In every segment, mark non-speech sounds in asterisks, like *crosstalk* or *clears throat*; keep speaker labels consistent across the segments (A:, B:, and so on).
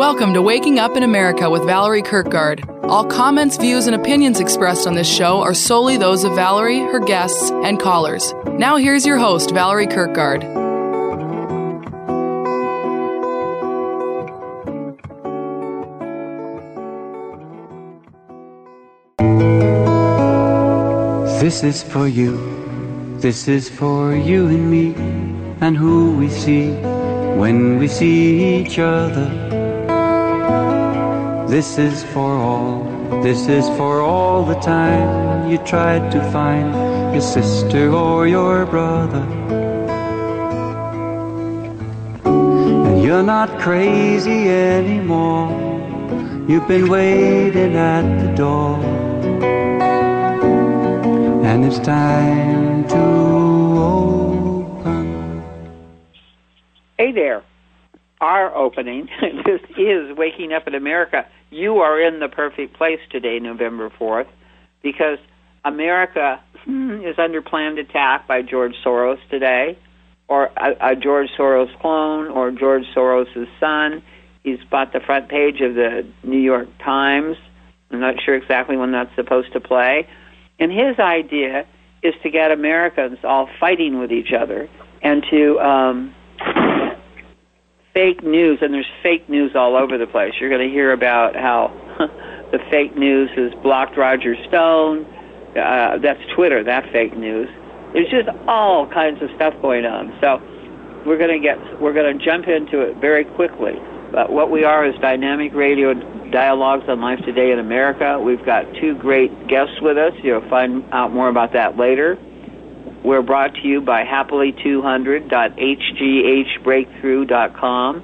A: Welcome to Waking Up in America with Valerie Kirkgaard. All comments, views, and opinions expressed on this show are solely those of Valerie, her guests, and callers. Now, here's your host, Valerie Kirkgaard.
B: This is for you, this is for you and me, and who we see when we see each other. This is for all, this is for all the time you tried to find your sister or your brother. And you're not crazy anymore, you've been waiting at the door. And it's time to open.
C: Hey there. Our opening. *laughs* this is Waking Up in America you are in the perfect place today, November 4th, because America *laughs* is under planned attack by George Soros today, or a, a George Soros clone, or George Soros' son. He's bought the front page of the New York Times. I'm not sure exactly when that's supposed to play. And his idea is to get Americans all fighting with each other and to um, fake news, and there's fake news all over the place. You're going to hear about how *laughs* the fake news has blocked Roger Stone. Uh, that's Twitter, that fake news. There's just all kinds of stuff going on. So we're going to get we're going to jump into it very quickly. But what we are is dynamic radio dialogues on life today in America. We've got two great guests with us. You'll find out more about that later. We're brought to you by happily200.hghbreakthrough.com.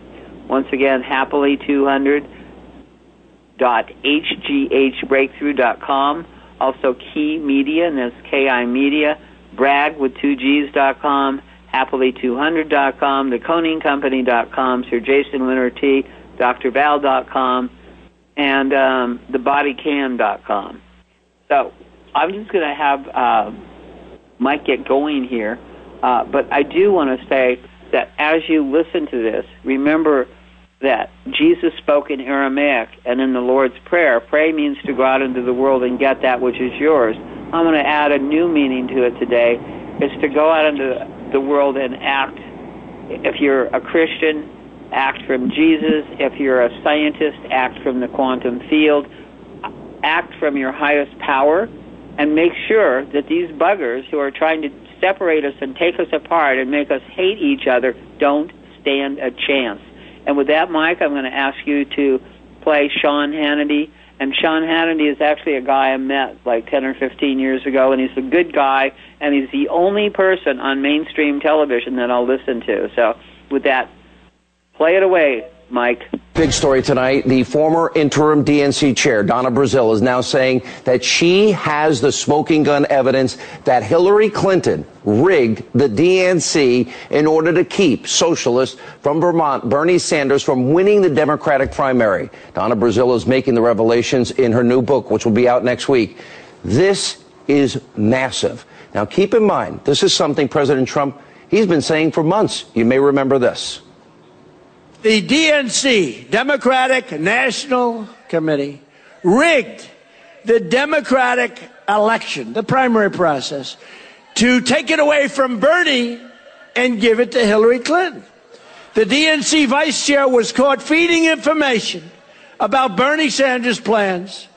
C: Once again, happily200.hghbreakthrough.com. Also, Key Media, and that's K-I Media. Brag with two G's.com. Happily200.com. TheConingCompany.com. Sir Jason Winter T. DrVal.com. And um, TheBodyCam.com. So I'm just going to have... Uh, might get going here. Uh, but I do want to say that as you listen to this, remember that Jesus spoke in Aramaic and in the Lord's Prayer. Pray means to go out into the world and get that which is yours. I'm going to add a new meaning to it today. It's to go out into the world and act. If you're a Christian, act from Jesus. If you're a scientist, act from the quantum field. Act from your highest power and make sure that these buggers who are trying to separate us and take us apart and make us hate each other don't stand a chance. And with that, Mike, I'm going to ask you to play Sean Hannity. And Sean Hannity is actually a guy I met like 10 or 15 years ago, and he's a good guy, and he's the only person on mainstream television that I'll listen to. So, with that, play it away, Mike.
D: Big story tonight. The former interim DNC chair, Donna Brazile, is now saying that she has the smoking gun evidence that Hillary Clinton rigged the DNC in order to keep socialists from Vermont, Bernie Sanders, from winning the Democratic primary. Donna Brazile is making the revelations in her new book, which will be out next week. This is massive. Now, keep in mind, this is something President Trump, he's been saying for months. You may remember this
E: the DNC, Democratic National Committee, rigged the Democratic election, the primary process, to take it away from Bernie and give it to Hillary Clinton. The DNC vice chair was caught feeding information about Bernie Sanders' plans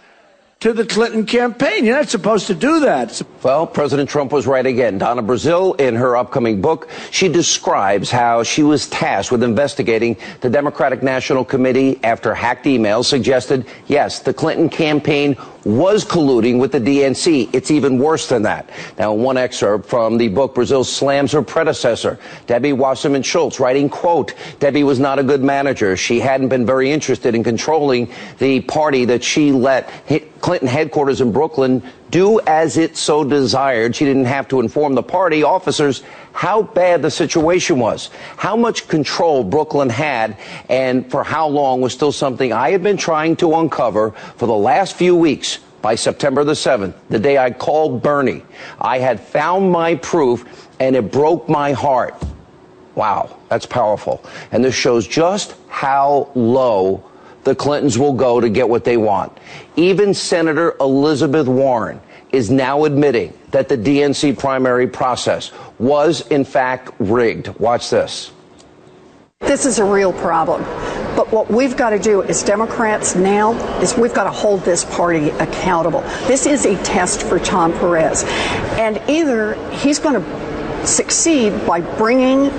E: to the Clinton campaign. You're not supposed to do that.
D: Well, President Trump was right again. Donna Brazile, in her upcoming book, she describes how she was tasked with investigating the Democratic National Committee after hacked emails suggested, yes, the Clinton campaign was colluding with the DNC. It's even worse than that. Now, one excerpt from the book, Brazile slams her predecessor, Debbie Wasserman Schultz, writing, quote, Debbie was not a good manager. She hadn't been very interested in controlling the party that she let Clinton headquarters in Brooklyn do as it so desired. She didn't have to inform the party officers how bad the situation was, how much control Brooklyn had, and for how long was still something I had been trying to uncover for the last few weeks. By September the 7th, the day I called Bernie, I had found my proof and it broke my heart. Wow, that's powerful. And this shows just how low the Clintons will go to get what they want. Even Senator Elizabeth Warren is now admitting that the DNC primary process was, in fact, rigged. Watch this.
F: This is a real problem. But what we've got to do as Democrats now is we've got to hold this party accountable. This is a test for Tom Perez. And either he's going to succeed by bringing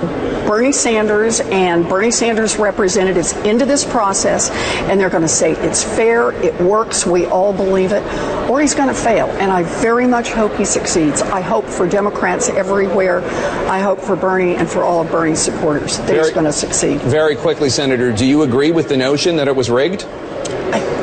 F: Bernie Sanders and Bernie Sanders representatives into this process, and they're going to say it's fair, it works, we all believe it, or he's going to fail. And I very much hope he succeeds. I hope for Democrats everywhere. I hope for Bernie and for all of Bernie's supporters that very, he's going to succeed.
G: Very quickly, Senator, do you agree with the notion that it was rigged?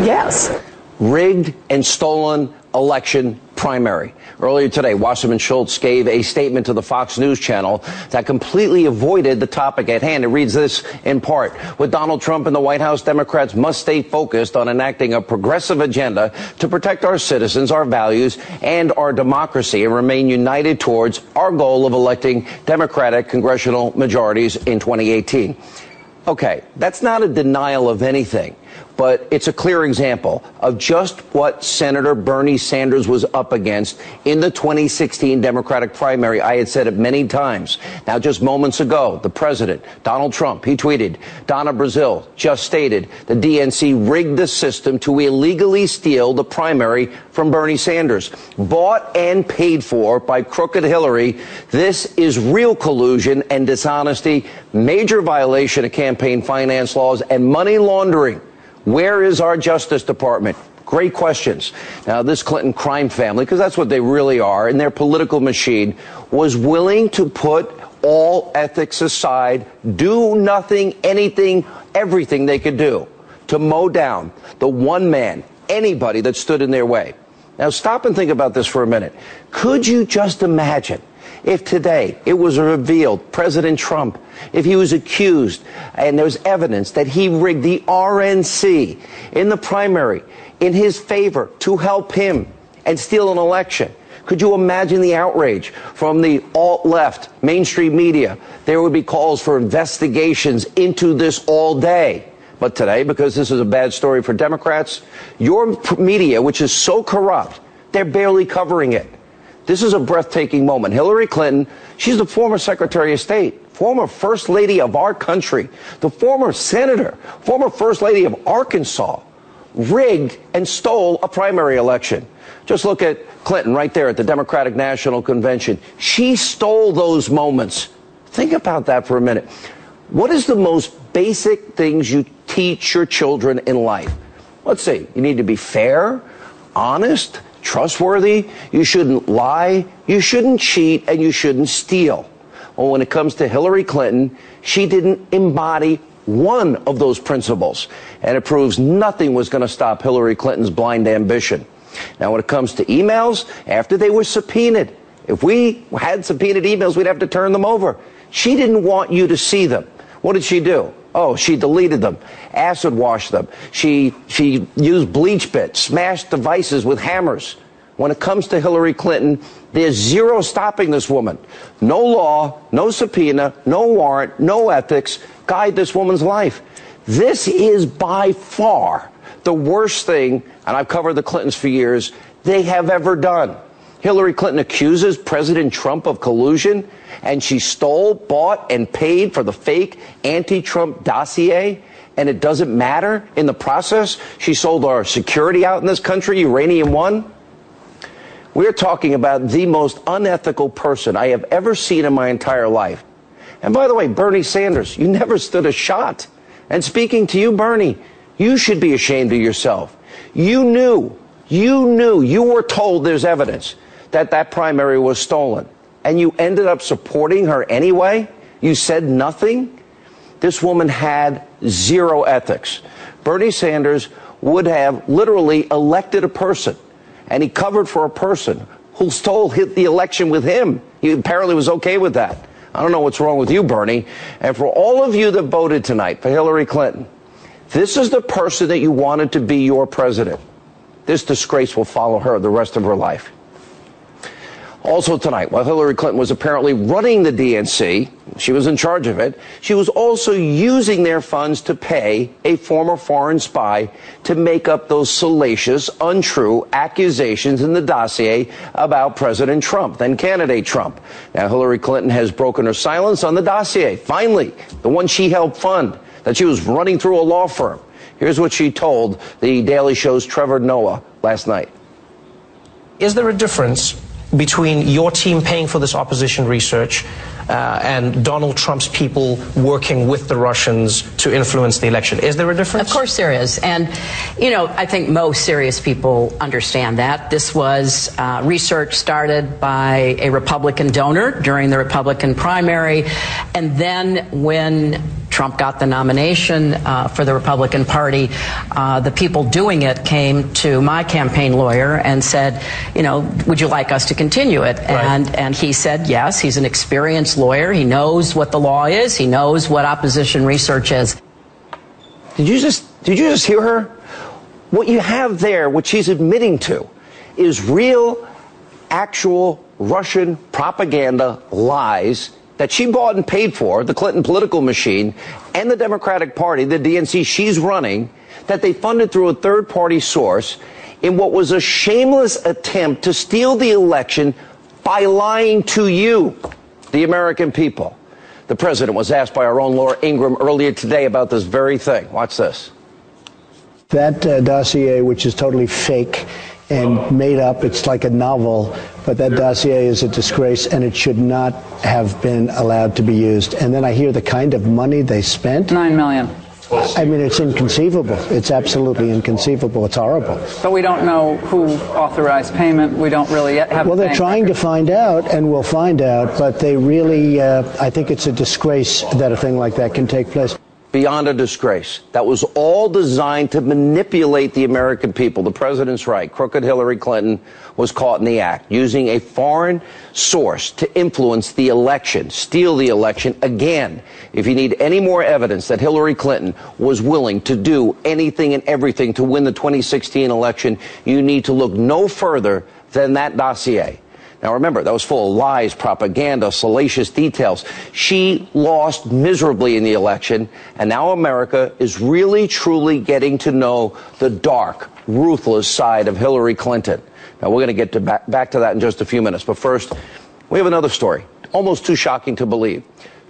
F: yes.
D: Rigged and stolen election primary. Earlier today, Wasserman Schultz gave a statement to the Fox News channel that completely avoided the topic at hand. It reads this in part. With Donald Trump in the White House, Democrats must stay focused on enacting a progressive agenda to protect our citizens, our values, and our democracy and remain united towards our goal of electing Democratic congressional majorities in 2018. Okay, that's not a denial of anything but it's a clear example of just what Senator Bernie Sanders was up against in the 2016 Democratic primary. I had said it many times. Now, just moments ago, the president, Donald Trump, he tweeted, Donna Brazile just stated the DNC rigged the system to illegally steal the primary from Bernie Sanders. Bought and paid for by crooked Hillary. This is real collusion and dishonesty, major violation of campaign finance laws and money laundering. Where is our Justice Department? Great questions. Now, this Clinton crime family, because that's what they really are, and their political machine, was willing to put all ethics aside, do nothing, anything, everything they could do to mow down the one man, anybody that stood in their way. Now, stop and think about this for a minute. Could you just imagine if today it was revealed President Trump, if he was accused and there's evidence that he rigged the RNC in the primary in his favor to help him and steal an election, could you imagine the outrage from the alt left, mainstream media? There would be calls for investigations into this all day. But today, because this is a bad story for Democrats, your media, which is so corrupt, they're barely covering it. This is a breathtaking moment. Hillary Clinton, she's the former Secretary of State, former First Lady of our country, the former Senator, former First Lady of Arkansas, rigged and stole a primary election. Just look at Clinton right there at the Democratic National Convention. She stole those moments. Think about that for a minute. What is the most basic things you teach your children in life? Let's see. You need to be fair, honest, trustworthy, you shouldn't lie, you shouldn't cheat, and you shouldn't steal. Well, when it comes to Hillary Clinton, she didn't embody one of those principles. And it proves nothing was going to stop Hillary Clinton's blind ambition. Now, when it comes to emails, after they were subpoenaed, if we had subpoenaed emails, we'd have to turn them over. She didn't want you to see them. What did she do? Oh, she deleted them, acid washed them. She, she used BleachBit, smashed devices with hammers. When it comes to Hillary Clinton, there's zero stopping this woman. No law, no subpoena, no warrant, no ethics guide this woman's life. This is by far the worst thing, and I've covered the Clintons for years, they have ever done. Hillary Clinton accuses President Trump of collusion, and she stole, bought, and paid for the fake anti Trump dossier. And it doesn't matter in the process. She sold our security out in this country, Uranium One. We're talking about the most unethical person I have ever seen in my entire life. And by the way, Bernie Sanders, you never stood a shot. And speaking to you, Bernie, you should be ashamed of yourself. You knew, you knew, you were told there's evidence that that primary was stolen. And you ended up supporting her anyway? You said nothing? This woman had zero ethics. Bernie Sanders would have literally elected a person, and he covered for a person who stole hit the election with him. He apparently was okay with that. I don't know what's wrong with you, Bernie. And for all of you that voted tonight for Hillary Clinton, this is the person that you wanted to be your president. This disgrace will follow her the rest of her life. Also tonight, while Hillary Clinton was apparently running the DNC, she was in charge of it, she was also using their funds to pay a former foreign spy to make up those salacious, untrue accusations in the dossier about President Trump, then candidate Trump. Now, Hillary Clinton has broken her silence on the dossier. Finally, the one she helped fund, that she was running through a law firm. Here's what she told the Daily Show's Trevor Noah last night.
H: Is there a difference between your team paying for this opposition research uh, and Donald Trump's people working with the Russians to influence the election. Is there a difference?
I: Of course there is. And, you know, I think most serious people understand that. This was uh, research started by a Republican donor during the Republican primary. And then when Trump got the nomination uh, for the Republican Party, uh, the people doing it came to my campaign lawyer and said, you know, would you like us to continue it? Right. And and he said yes. He's an experienced lawyer. He knows what the law is. He knows what opposition research is.
D: Did you just did you just hear her? What you have there, what she's admitting to, is real, actual Russian propaganda lies that she bought and paid for, the Clinton political machine, and the Democratic Party, the DNC she's running, that they funded through a third party source in what was a shameless attempt to steal the election by lying to you, the American people. The president was asked by our own Laura Ingraham earlier today about this very thing. Watch this.
J: That uh, dossier, which is totally fake and made up, it's like a novel, but that dossier is a disgrace and it should not have been allowed to be used. And then I hear the kind of money they spent.
K: Nine million.
J: I mean, it's inconceivable. It's absolutely inconceivable. It's horrible.
K: But we don't know who authorized payment. We don't really yet have.
J: Well, they're trying
K: record.
J: to find out, and we'll find out. But they really, uh, I think it's a disgrace that a thing like that can take place
D: beyond a disgrace. That was all designed to manipulate the American people. The president's right. Crooked Hillary Clinton was caught in the act, using a foreign source to influence the election, steal the election again. If you need any more evidence that Hillary Clinton was willing to do anything and everything to win the 2016 election, you need to look no further than that dossier. Now remember, that was full of lies, propaganda, salacious details. She lost miserably in the election, and now America is really truly getting to know the dark, ruthless side of Hillary Clinton. Now we're going to get to back, back to that in just a few minutes, but first, we have another story, almost too shocking to believe.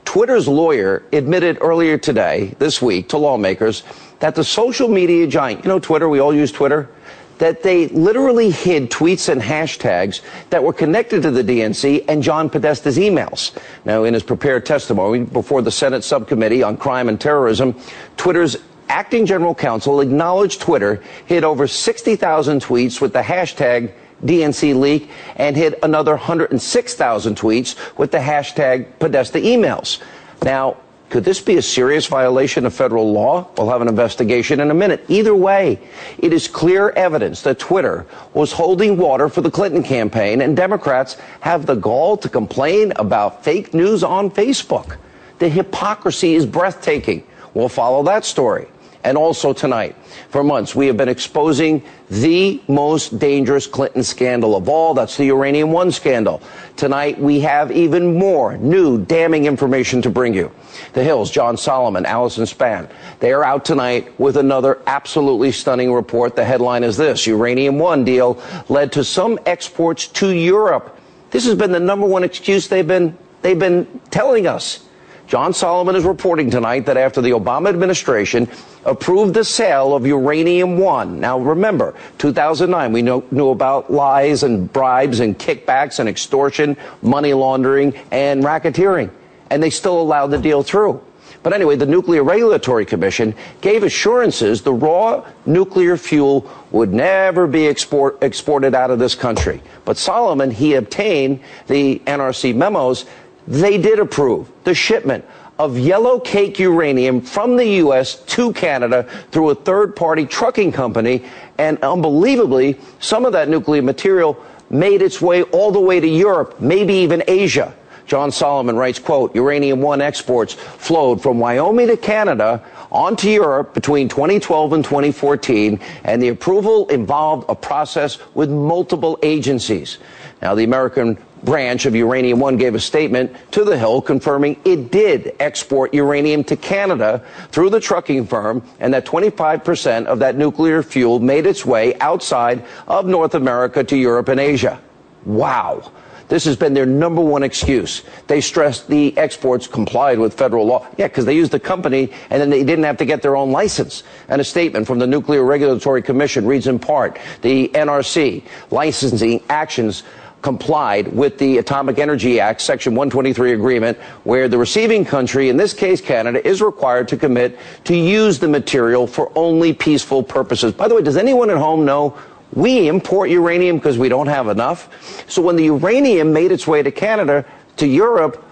D: Twitter's lawyer admitted earlier today, this week, to lawmakers that the social media giant, you know Twitter, we all use Twitter, that they literally hid tweets and hashtags that were connected to the DNC and John Podesta's emails. Now, in his prepared testimony before the Senate Subcommittee on Crime and Terrorism, Twitter's acting general counsel acknowledged Twitter hid over 60,000 tweets with the hashtag DNC leak and hid another 106,000 tweets with the hashtag Podesta emails. Now, could this be a serious violation of federal law? We'll have an investigation in a minute. Either way, it is clear evidence that Twitter was holding water for the Clinton campaign, and Democrats have the gall to complain about fake news on Facebook. The hypocrisy is breathtaking. We'll follow that story. And also tonight, for months, we have been exposing the most dangerous Clinton scandal of all. That's the Uranium One scandal. Tonight, we have even more new damning information to bring you. The Hills, John Solomon, Alison Spann. They are out tonight with another absolutely stunning report. The headline is this Uranium One deal led to some exports to Europe. This has been the number one excuse they've been, they've been telling us. John Solomon is reporting tonight that after the Obama administration approved the sale of Uranium One. Now remember, 2009, we know, knew about lies and bribes and kickbacks and extortion, money laundering, and racketeering and they still allowed the deal through. But anyway, the Nuclear Regulatory Commission gave assurances the raw nuclear fuel would never be export, exported out of this country. But Solomon, he obtained the NRC memos. They did approve the shipment of yellow cake uranium from the U.S. to Canada through a third party trucking company. And unbelievably, some of that nuclear material made its way all the way to Europe, maybe even Asia. John Solomon writes, quote, Uranium One exports flowed from Wyoming to Canada onto Europe between 2012 and 2014, and the approval involved a process with multiple agencies. Now, the American branch of Uranium One gave a statement to The Hill confirming it did export uranium to Canada through the trucking firm and that 25% of that nuclear fuel made its way outside of North America to Europe and Asia. Wow. This has been their number one excuse. They stressed the exports complied with federal law. Yeah, because they used the company and then they didn't have to get their own license. And a statement from the Nuclear Regulatory Commission reads in part the NRC licensing actions complied with the Atomic Energy Act, Section 123 agreement, where the receiving country, in this case Canada, is required to commit to use the material for only peaceful purposes. By the way, does anyone at home know we import uranium because we don't have enough? So when the uranium made its way to Canada, to Europe,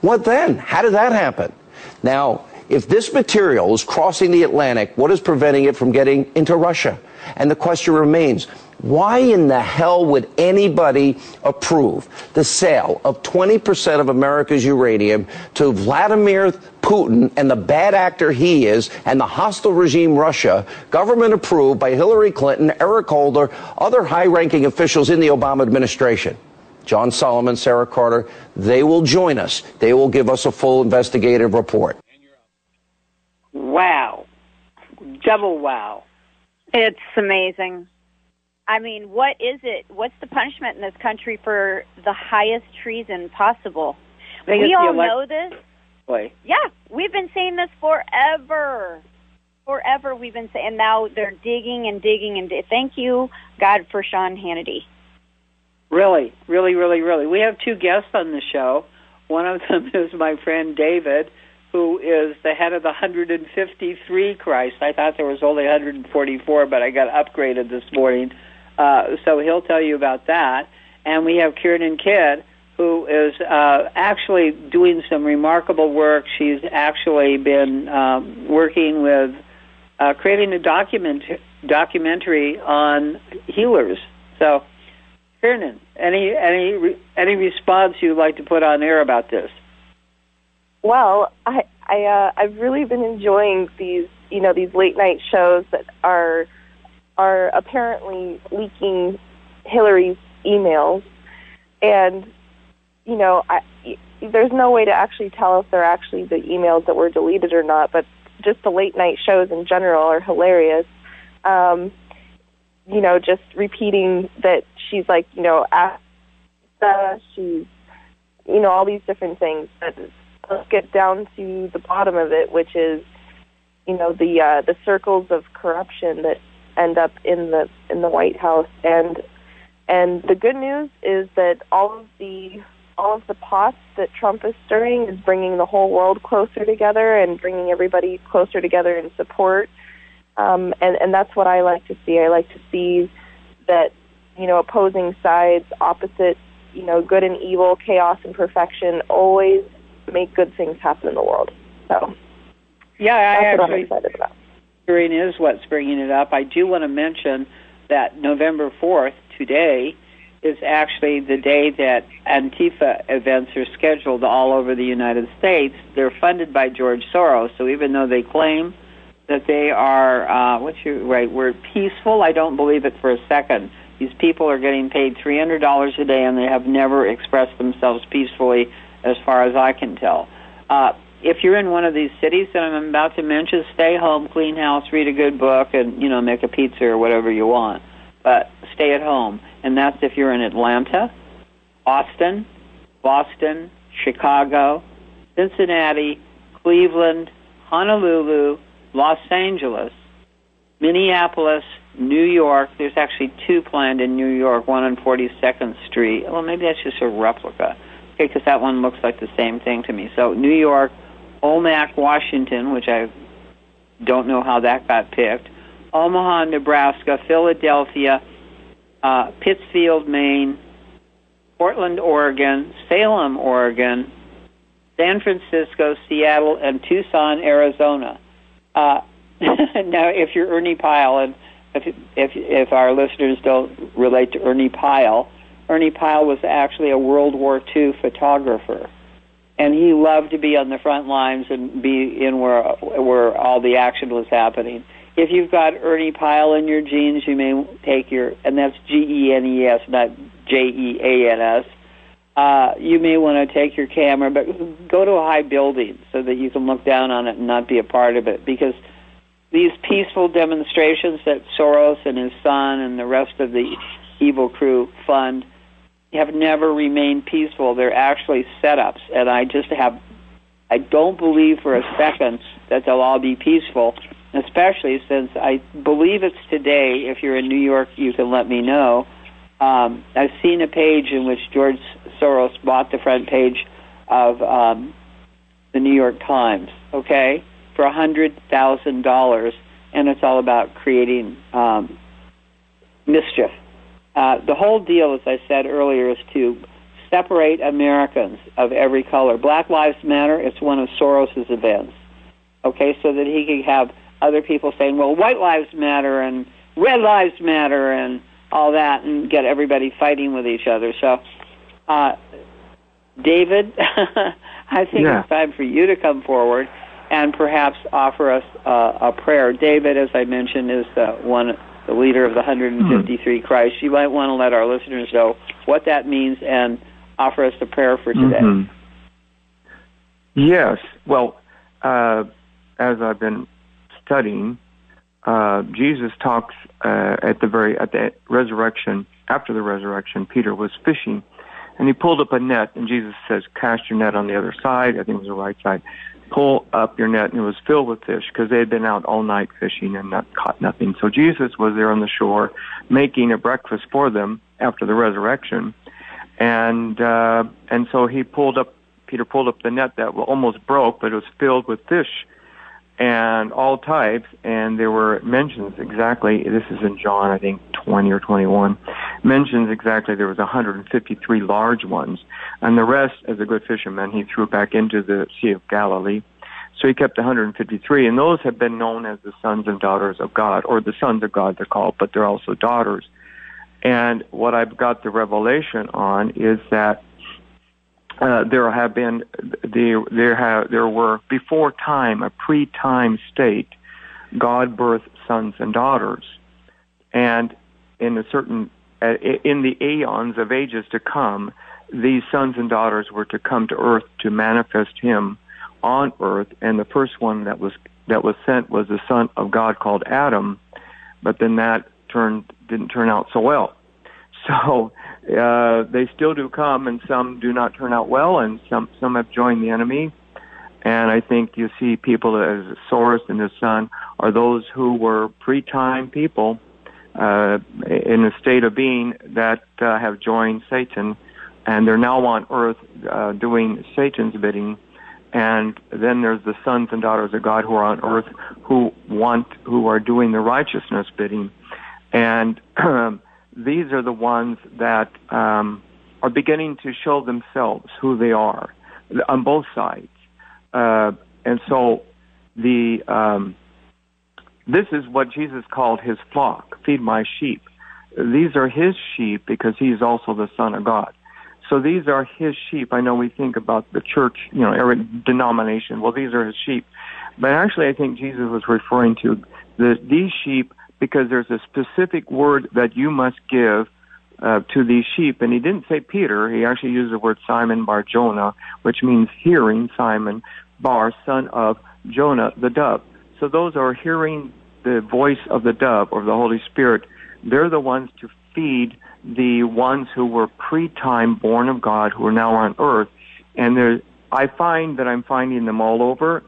D: what then? How did that happen? Now, if this material is crossing the Atlantic, what is preventing it from getting into Russia? And the question remains, why in the hell would anybody approve the sale of 20% of America's uranium to Vladimir Putin and the bad actor he is and the hostile regime Russia, government approved by Hillary Clinton, Eric Holder, other high ranking officials in the Obama administration? John Solomon, Sarah Carter, they will join us. They will give us a full investigative report.
C: Wow. Double wow.
L: It's amazing. I mean, what is it? What's the punishment in this country for the highest treason possible? We all elect- know this.
C: Boy.
L: Yeah, we've been saying this forever. Forever we've been saying. And now they're digging and digging and di- thank you God for Sean Hannity.
C: Really, really, really, really. We have two guests on the show. One of them *laughs* is my friend David, who is the head of the 153 Christ. I thought there was only 144, but I got upgraded this morning uh, so he'll tell you about that. And we have Kiernan Kit, who is uh, actually doing some remarkable work. She's actually been um, working with uh, creating a document documentary on healers. So, Kiernan, any any any response you'd like to put on air about this?
M: Well, I I uh, I've really been enjoying these you know these late night shows that are are apparently leaking Hillary's emails, and you know, I, there's no way to actually tell if they're actually the emails that were deleted or not. But just the late night shows in general are hilarious. Um, you know, just repeating that she's like, you know, Asta, she's, you know, all these different things. But let's get down to the bottom of it, which is, you know, the uh, the circles of corruption that end up in the in the White House. And and the good news is that all of the all of the pots that Trump is stirring is bringing the whole world closer together and bringing everybody closer together in support. Um, and and that's what I like to see. I like to see that you know opposing sides, opposite you know good and evil, chaos and perfection, always make good things happen in the world. So
C: yeah, I
M: that's
C: actually,
M: what I'm excited about
C: hearing is what's bringing it up. I do want to mention that November 4th, today, is actually the day that Antifa events are scheduled all over the United States. They're funded by George Soros, so even though they claim that they are, uh, what's your right word, peaceful, I don't believe it for a second. These people are getting paid $300 a day and they have never expressed themselves peacefully as far as I can tell. Uh, if you're in one of these cities that I'm about to mention, stay home, clean house, read a good book, and you know make a pizza or whatever you want. But stay at home, and that's if you're in Atlanta, Austin, Boston, Chicago, Cincinnati, Cleveland, Honolulu, Los Angeles, Minneapolis, New York. There's actually two planned in New York, one on 42nd Street. Well, maybe that's just a replica. Okay, because that one looks like the same thing to me. So New York, Omak, Washington, which I don't know how that got picked, Omaha, Nebraska, Philadelphia, uh, Pittsfield, Maine, Portland, Oregon, Salem, Oregon, San Francisco, Seattle, and Tucson, Arizona. Uh, *laughs* now, if you're Ernie Pyle, and if, if if our listeners don't relate to Ernie Pyle, Ernie Pyle was actually a World War II photographer and he loved to be on the front lines and be in where where all the action was happening. If you've got Ernie Pyle in your genes, you may take your and that's G E N E S, not J E A N S. uh, you may want to take your camera, but go to a high building so that you can look down on it and not be a part of it. Because these peaceful demonstrations that Soros and his son and the rest of the evil crew fund have never remained peaceful. They're actually setups, and I just have, I don't believe for a second that they'll all be peaceful. Especially since I believe it's today. If you're in New York, you can let me know. Um, I've seen a page in which George Soros bought the front page of um, the New York Times. Okay, for a hundred thousand dollars, and it's all about creating um, mischief. Uh, the whole deal, as I said earlier, is to separate Americans of every color. Black Lives Matter, it's one of Soros's events. Okay, so that he could have other people saying, well, white lives matter and red lives matter and all that and get everybody fighting with each other. So, uh, David, *laughs* I think
N: Yeah.
C: it's time for you to come forward and perhaps offer us uh, a prayer. David, as I mentioned, is uh, one the leader of the 153 Christ. You might want to let our listeners know what that means and offer us a prayer for today.
N: Mhm. Yes. Well, uh, as I've been studying, uh, Jesus talks uh, at the very at the resurrection. After the resurrection, Peter was fishing, and he pulled up a net, and Jesus says, "Cast your net on the other side." I think it was the right side. Pull up your net, and it was filled with fish because they had been out all night fishing and not caught nothing. So Jesus was there on the shore, making a breakfast for them after the resurrection, and uh, and so he pulled up. Peter pulled up the net that almost broke, but it was filled with fish and all types. And there were mentions exactly. This is in John, I think, 20 or 21. Mentions exactly there was 153 large ones, and the rest, as a good fisherman, he threw back into the Sea of Galilee. So he kept 153, and those have been known as the sons and daughters of God, or the sons of God they're called, but they're also daughters. And what I've got the revelation on is that uh, there have been there there have there were before time a pre-time state, God birthed sons and daughters, and in a certain uh, in the aeons of ages to come, these sons and daughters were to come to earth to manifest Him on earth, and the first one that was that was sent was the son of God called Adam, but then that turned didn't turn out so well. *laughs* So uh, they still do come, and some do not turn out well, and some some have joined the enemy. And I think you see people as Soros and his son are those who were pre-time people uh, in a state of being that uh, have joined Satan, and they're now on earth uh, doing Satan's bidding. And then there's the sons and daughters of God who are on earth who want, who are doing the righteousness bidding. And *clears throat* these are the ones that um, are beginning to show themselves who they are on both sides. Uh, and so the um, this is what Jesus called his flock, feed my sheep. These are his sheep because he is also the Son of God. So these are his sheep. I know we think about the church, you know, every denomination. Well, these are his sheep. But actually, I think Jesus was referring to the, these sheep because there's a specific word that you must give uh, to these sheep. And he didn't say Peter. He actually used the word Simon Bar Jonah, which means hearing Simon Bar, son of Jonah, the dove. So those are hearing the voice of the dove or the Holy Spirit. They're the ones to feed the ones who were pre-time born of God who are now on earth. And there, I find that I'm finding them all over.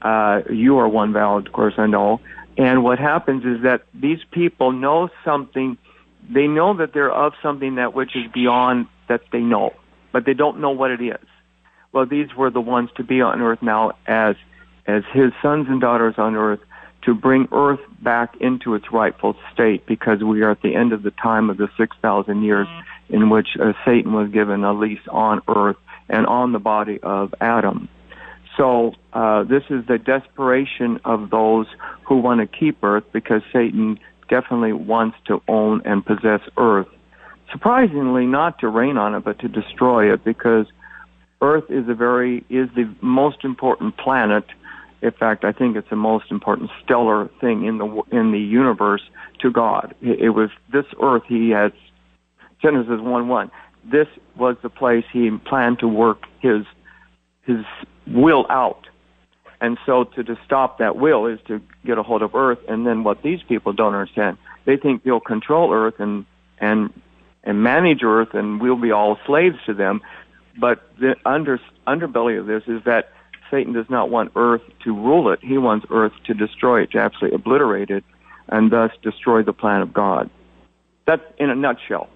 N: Uh, you are one valid, of course, I know. And what happens is that these people know something. They know that they're of something that which is beyond that they know, but they don't know what it is. Well, these were the ones to be on earth now as as his sons and daughters on earth to bring earth back into its rightful state because we are at the end of the time of the 6,000 years in which uh, Satan was given a lease on earth and on the body of Adam. So uh, this is the desperation of those who want to keep earth because Satan definitely wants to own and possess earth. Surprisingly, not to reign on it, but to destroy it because Earth is a very is the most important planet. In fact, I think it's the most important stellar thing in the in the universe to God. It, was this Earth He has Genesis one one this was the place he planned to work his his will out. And so to, to stop that will is to get a hold of Earth. And then what these people don't understand, they think they'll control Earth and and and manage Earth, and we'll be all slaves to them. But the under underbelly of this is that Satan does not want Earth to rule it. He wants Earth to destroy it, to absolutely obliterate it, and thus destroy the plan of God. That's in a nutshell.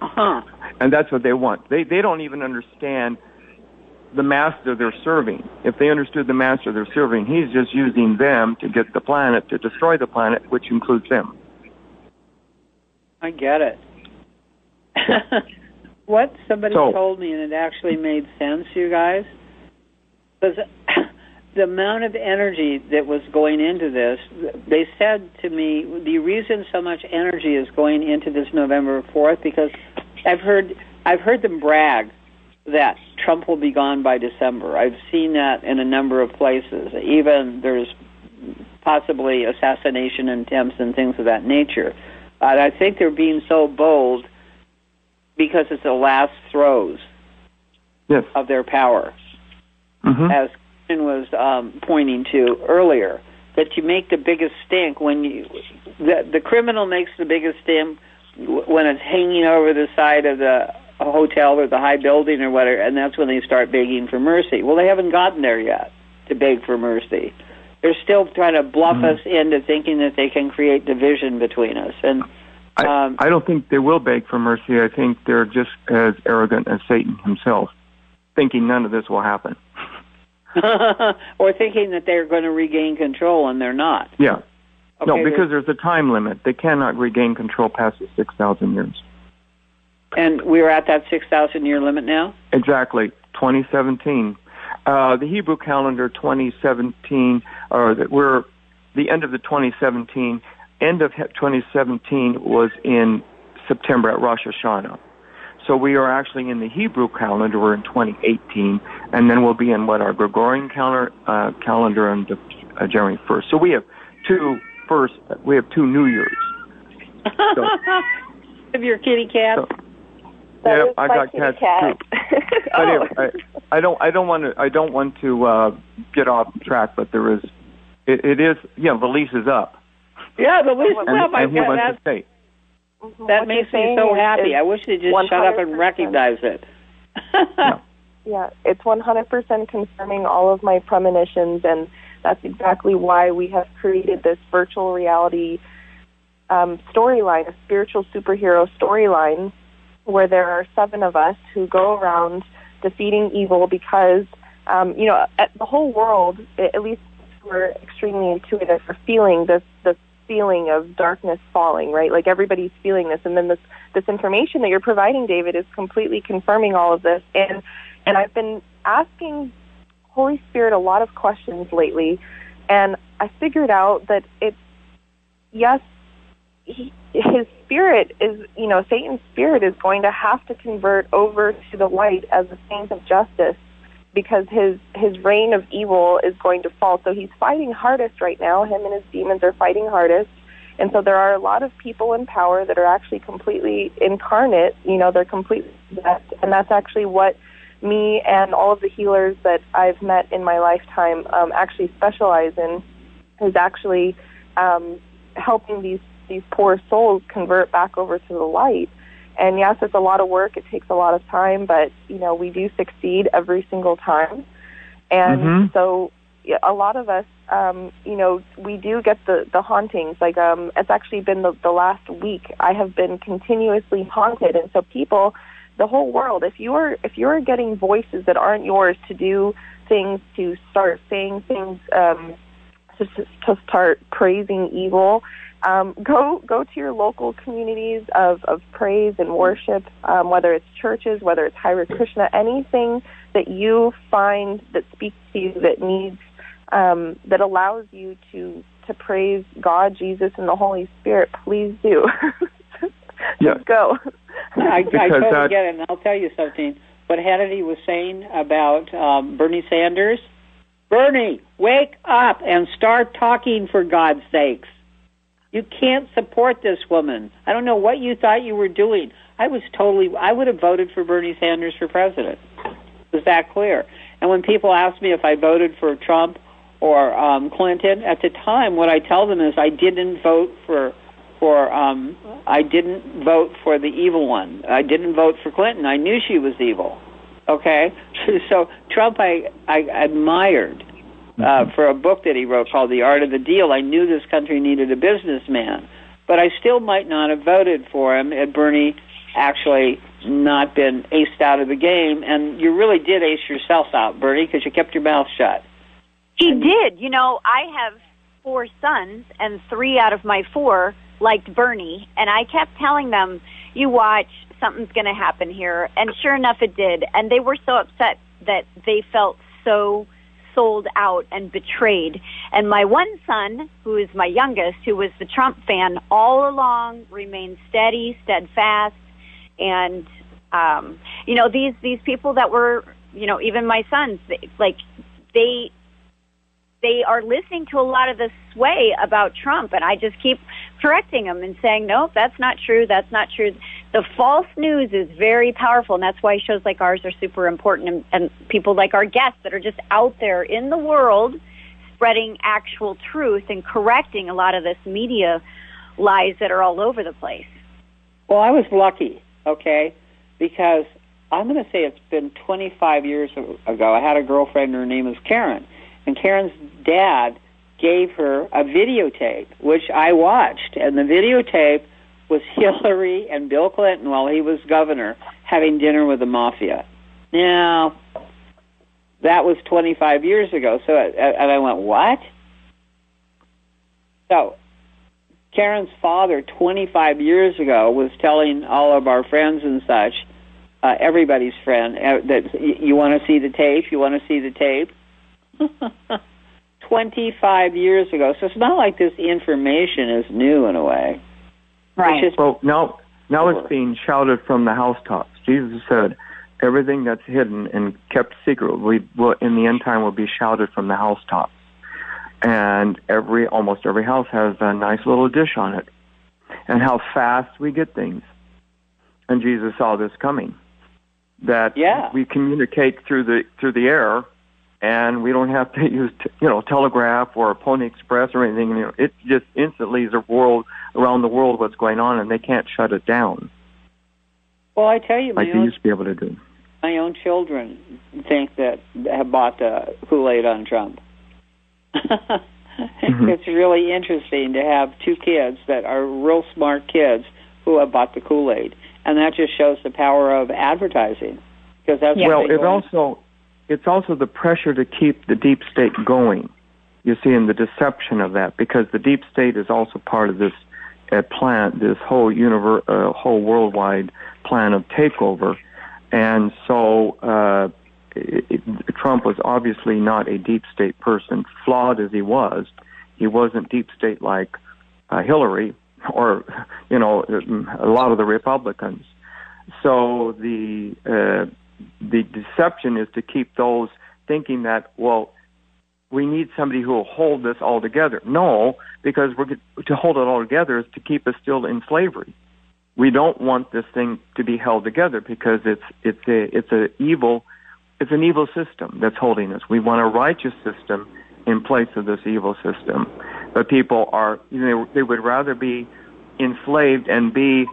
C: Uh-huh.
N: and that's what they want. They they don't even understand the master they're serving. If they understood the master they're serving, he's just using them to get the planet to destroy the planet, which includes them.
C: I get it. *laughs* what somebody
N: So-
C: told me, and it actually made sense, you guys, was *coughs* the amount of energy that was going into this. They said to me, the reason so much energy is going into this November fourth because I've heard I've heard them brag that Trump will be gone by December. I've seen that in a number of places. Even there's possibly assassination attempts and things of that nature. And I think they're being so bold because it's the last throes
N: Yes.
C: of their power,
N: Mm-hmm.
C: as Ken was um, pointing to earlier. That you make the biggest stink when you the the criminal makes the biggest stink when it's hanging over the side of the hotel or the high building or whatever, and that's when they start begging for mercy. Well, they haven't gotten there yet to beg for mercy. They're still trying to bluff hmm. us into thinking that they can create division between us. And
N: I, um, I don't think they will beg for mercy. I think they're just as arrogant as Satan himself, thinking none of this will happen. *laughs*
C: or thinking that they're going to regain control and they're not.
N: Yeah. no, because there's a time limit. They cannot regain control past the 6,000 years.
C: And we're at that 6,000 year limit now?
N: Exactly. 2017. Uh, the Hebrew calendar 2017, or that we're the end of the 2017, end of 2017 was in September at Rosh Hashanah. So we are actually in the Hebrew calendar. We're in 2018, and then we'll be in what our Gregorian calendar uh, calendar on the, uh, January 1st. So we have two first. We have two New Years. *laughs*
C: of your kitty cat?
N: Yeah, I got cats
M: cat.
N: too. *laughs* But anyway, I, I don't. I don't want to. I don't want to uh, get off track. But there is. It, it is. Yeah, the lease is up.
C: yeah, the lease is
N: and,
C: up. I
N: and he
C: got
N: went
C: that.
N: to state.
C: That
M: What
C: makes me so happy. I wish they'd just shut up and recognize it.
M: Yeah, *laughs* it's 100% confirming all of my premonitions, and that's exactly why we have created this virtual reality um, storyline, a spiritual superhero storyline, where there are seven of us who go around defeating evil because, um, you know, at the whole world, at least we're extremely intuitive, are feeling this this feeling of darkness falling, right? Like everybody's feeling this, and then this this information that you're providing, David, is completely confirming all of this. And and I've been asking Holy Spirit a lot of questions lately, and I figured out that it's yes, he, his spirit is, you know, Satan's spirit is going to have to convert over to the light as a saint of justice because his his reign of evil is going to fall. So he's fighting hardest right now. Him and his demons are fighting hardest. And so there are a lot of people in power that are actually completely incarnate, you know, they're completely possessed. And that's actually what me and all of the healers that I've met in my lifetime um, actually specialize in is actually um, helping these these poor souls convert back over to the light. And yes, it's a lot of work. It takes a lot of time, but you know we do succeed every single time. And
N: Mhm.
M: so a lot of us, um, you know, we do get the the hauntings. Like um, it's actually been the the last week. I have been continuously haunted, and so people, the whole world, if you are if you are getting voices that aren't yours to do things, to start saying things, um, to to start praising evil, um, go go to your local communities of, of praise and worship, um, whether it's churches, whether it's Hare Krishna, anything that you find that speaks to you that needs um, that allows you to to praise God, Jesus, and the Holy Spirit. Please do. *laughs*
N: Yes.
M: go.
C: I, I
N: Because
C: totally
N: that-
C: get it, and I'll tell you something. What Hannity was saying about um, Bernie Sanders, Bernie, wake up and start talking for God's sakes. You can't support this woman. I don't know what you thought you were doing. I was totally. I would have voted for Bernie Sanders for president. It was that clear. And when people ask me if I voted for Trump or um, Clinton, at the time, what I tell them is I didn't vote for for um, I didn't vote for the evil one. I didn't vote for Clinton. I knew she was evil. Okay, *laughs* so Trump I I admired uh, for a book that he wrote called The Art of the Deal. I knew this country needed a businessman, but I still might not have voted for him had Bernie actually not been aced out of the game. And you really did ace yourself out, Bernie, because you kept your mouth shut.
L: He did. You know, I have four sons, and three out of my four liked Bernie, and I kept telling them, "You watch, something's going to happen here." And sure enough, it did. And they were so upset that they felt so sold out and betrayed. And my one son, who is my youngest, who was the Trump fan all along, remained steady, steadfast, and um, you know these these people that were, you know, even my sons, they, like they they are listening to a lot of the sway about Trump, and I just keep correcting them and saying, no, that's not true. That's not true. The false news is very powerful, and that's why shows like ours are super important, and, and people like our guests that are just out there in the world spreading actual truth and correcting a lot of this media lies that are all over the place.
C: Well, I was lucky, okay, because I'm going to say it's been 25 years ago. I had a girlfriend, her name was Karen, and Karen's dad gave her a videotape, which I watched, and the videotape was *laughs* Hillary and Bill Clinton while he was governor having dinner with the mafia. Now, that was 25 years ago. So, and I went, what? So, Karen's father, 25 years ago, was telling all of our friends and such, uh, everybody's friend, uh, that you want to see the tape, you want to see the tape. *laughs* 25 years ago. So it's not like this information is new in a way.
L: Right.
C: It's just
N: Well, now now it's being shouted from the housetops. Jesus said, "Everything that's hidden and kept secret, we will in the end time will be shouted from the housetops." And every almost every house has a nice little dish on it, and how fast we get things. And Jesus saw this coming. That
C: Yeah.
N: we communicate through the through the air, and we don't have to *laughs* use t- you know telegraph or Pony Express or anything. You know, it just instantly is a world around the world what's going on, and they can't shut it down
C: well, I tell you, my
N: like they
C: own
N: used to be able to do.
C: my own children think that have bought the Kool Aid on Trump. *laughs* Mm-hmm. It's really interesting to have two kids that are real smart kids who have bought the Kool Aid, and that just shows the power of advertising. Because that's what
N: well, it also it's also the pressure to keep the deep state going. You see, in the deception of that, because the deep state is also part of this uh, plan, this whole univer- uh, whole worldwide plan of takeover, and so uh, it, it, Trump was obviously not a deep state person. Flawed as he was, he wasn't deep state like uh, Hillary *laughs* or you know a lot of the Republicans. So the uh, the deception is to keep those thinking that well we need somebody who will hold this all together. No, because we're to hold it all together is to keep us still in slavery. We don't want this thing to be held together because it's it's a it's a evil it's an evil system that's holding us. We want a righteous system in place of this evil system. But people are you know they would rather be enslaved and be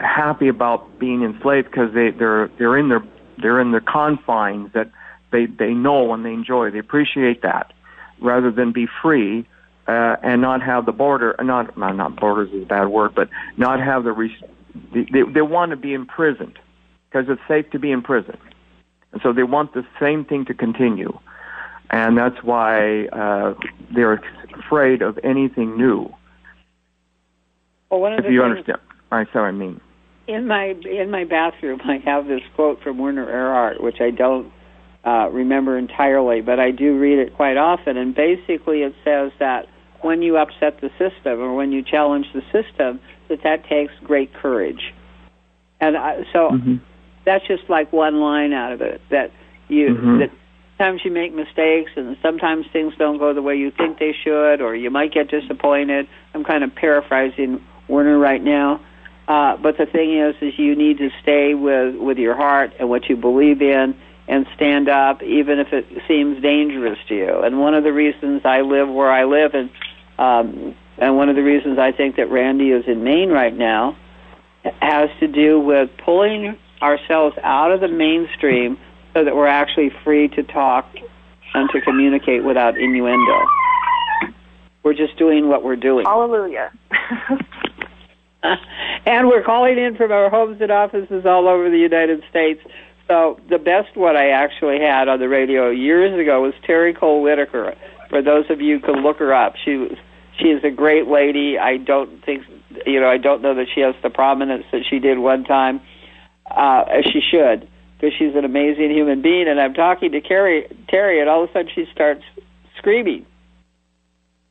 N: happy about being enslaved because they they're they're in their they're in the confines that they they know and they enjoy. They appreciate that rather than be free uh, and not have the border. Not not borders is a bad word, but not have the. Res- they they, they want to be imprisoned because it's safe to be in prison, and so they want the same thing to continue, and that's why uh, they're afraid of anything new.
C: Well, one of
N: If you
C: things
N: understand, I see what I mean.
C: In my in my bathroom, I have this quote from Werner Erhard, which I don't uh, remember entirely, but I do read it quite often. And basically, it says that when you upset the system or when you challenge the system, that that takes great courage. And I, so that's just like one line out of it that you
N: Mhm.
C: that sometimes you make mistakes and sometimes things don't go the way you think they should or you might get disappointed. I'm kind of paraphrasing Werner right now. Uh, but the thing is, is you need to stay with with your heart and what you believe in, and stand up, even if it seems dangerous to you. And one of the reasons I live where I live, and um, and one of the reasons I think that Randi is in Maine right now, has to do with pulling ourselves out of the mainstream so that we're actually free to talk and to communicate without innuendo. We're just doing what we're doing.
M: Hallelujah. *laughs* *laughs*
C: and we're calling in from our homes and offices all over the United States. So the best one I actually had on the radio years ago was Terry Cole Whittaker. For those of you who can look her up, she was she is a great lady. I don't think you know I don't know that she has the prominence that she did one time, uh, as she should, because she's an amazing human being. And I'm talking to Carrie, Terry, and all of a sudden she starts screaming,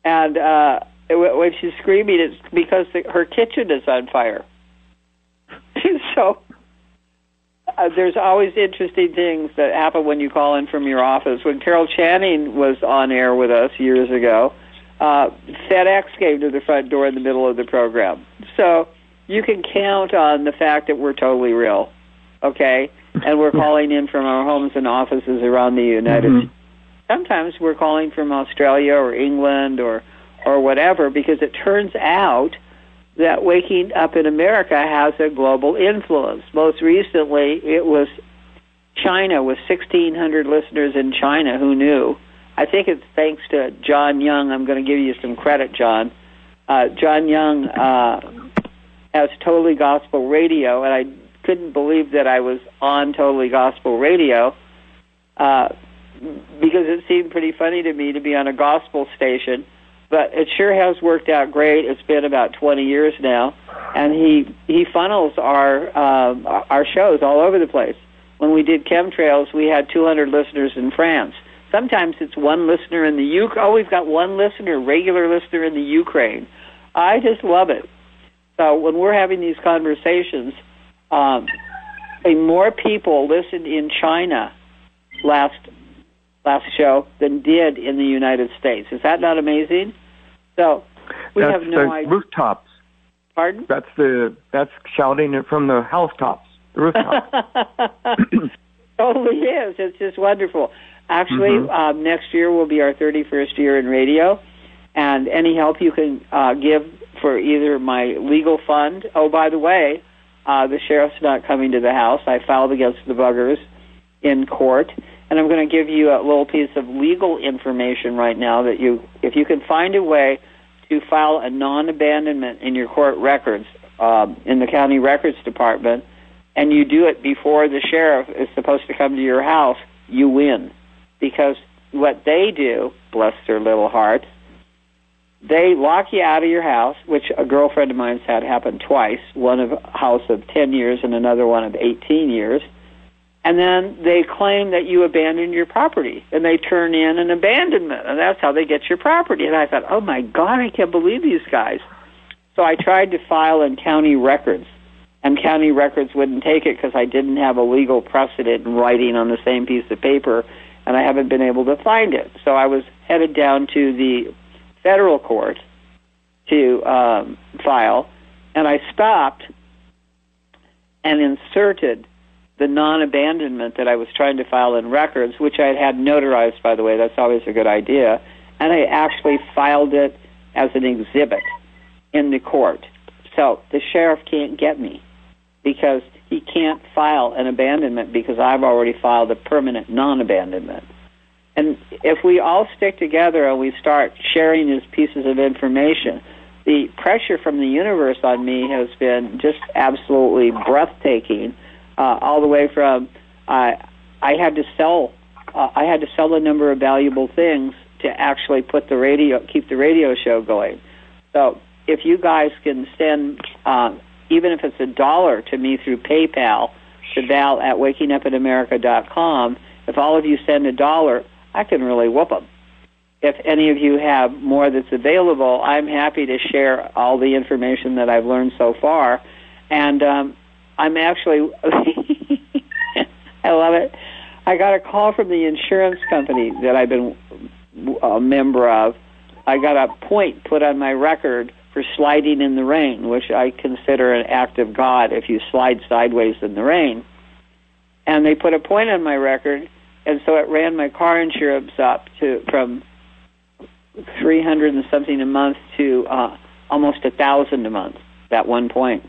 C: and uh, when she's screaming, it's because the, her kitchen is on fire. *laughs* so uh, there's always interesting things that happen when you call in from your office. When Carol Channing was on air with us years ago, uh, FedEx came to the front door in the middle of the program. So you can count on the fact that we're totally real, okay? And we're calling in from our homes and offices around the United
N: Mm-hmm.
C: States. Sometimes we're calling from Australia or England or or whatever because it turns out that waking up in America has a global influence. Most recently, it was China with 1,600 listeners in China. Who knew? I think it's thanks to John Young. I'm going to give you some credit, John. Uh, John Young uh, has Totally Gospel Radio, and I couldn't believe that I was on Totally Gospel Radio uh, because it seemed pretty funny to me to be on a gospel station. But it sure has worked out great. It's been about 20 years now, and he he funnels our um, our shows all over the place. When we did chemtrails, we had 200 listeners in France. Sometimes it's one listener in the UK. Oh, we've got one listener, regular listener in the Ukraine. I just love it. So when we're having these conversations, um, more people listened in China last last show than did in the United States. Is that not amazing? So we
N: that's
C: have no
N: the
C: idea.
N: rooftops.
C: Pardon?
N: That's the that's shouting it from the housetops, the rooftops. *laughs* *coughs*
C: totally is. It's just wonderful. Actually,
N: Mhm.
C: um, next year will be our 31st year in radio, and any help you can uh, give for either my legal fund. Oh, by the way, uh, the sheriff's not coming to the house. I filed against the buggers in court, and I'm going to give you a little piece of legal information right now that you, if you can find a way to file a non-abandonment in your court records um, in the county records department, and you do it before the sheriff is supposed to come to your house, you win. Because what they do, bless their little hearts, they lock you out of your house, which a girlfriend of mine's had happen twice, one of house of 10 years and another one of 18 years. And then they claim that you abandoned your property, and they turn in an abandonment, and that's how they get your property. And I thought, oh my God, I can't believe these guys. So I tried to file in county records, and county records wouldn't take it because I didn't have a legal precedent in writing on the same piece of paper, and I haven't been able to find it. So I was headed down to the federal court to um, file, and I stopped and inserted the non-abandonment that I was trying to file in records, which I had had notarized, by the way. That's always a good idea. And I actually filed it as an exhibit in the court. So the sheriff can't get me because he can't file an abandonment because I've already filed a permanent non-abandonment. And if we all stick together and we start sharing these pieces of information, the pressure from the universe on me has been just absolutely breathtaking. Uh, all the way from I I had to sell uh, I had to sell a number of valuable things to actually put the radio keep the radio show going. So if you guys can send um, even if it's a dollar to me through PayPal to Val at wakingupinamerica.com, if all of you send a dollar, I can really whoop them. If any of you have more that's available, I'm happy to share all the information that I've learned so far. And um, I'm actually, *laughs* I love it. I got a call from the insurance company that I've been a member of. I got a point put on my record for sliding in the rain, which I consider an act of God if you slide sideways in the rain. And they put a point on my record, and so it ran my car insurance up to from three hundred and something a month to uh, almost a thousand a month. At one point.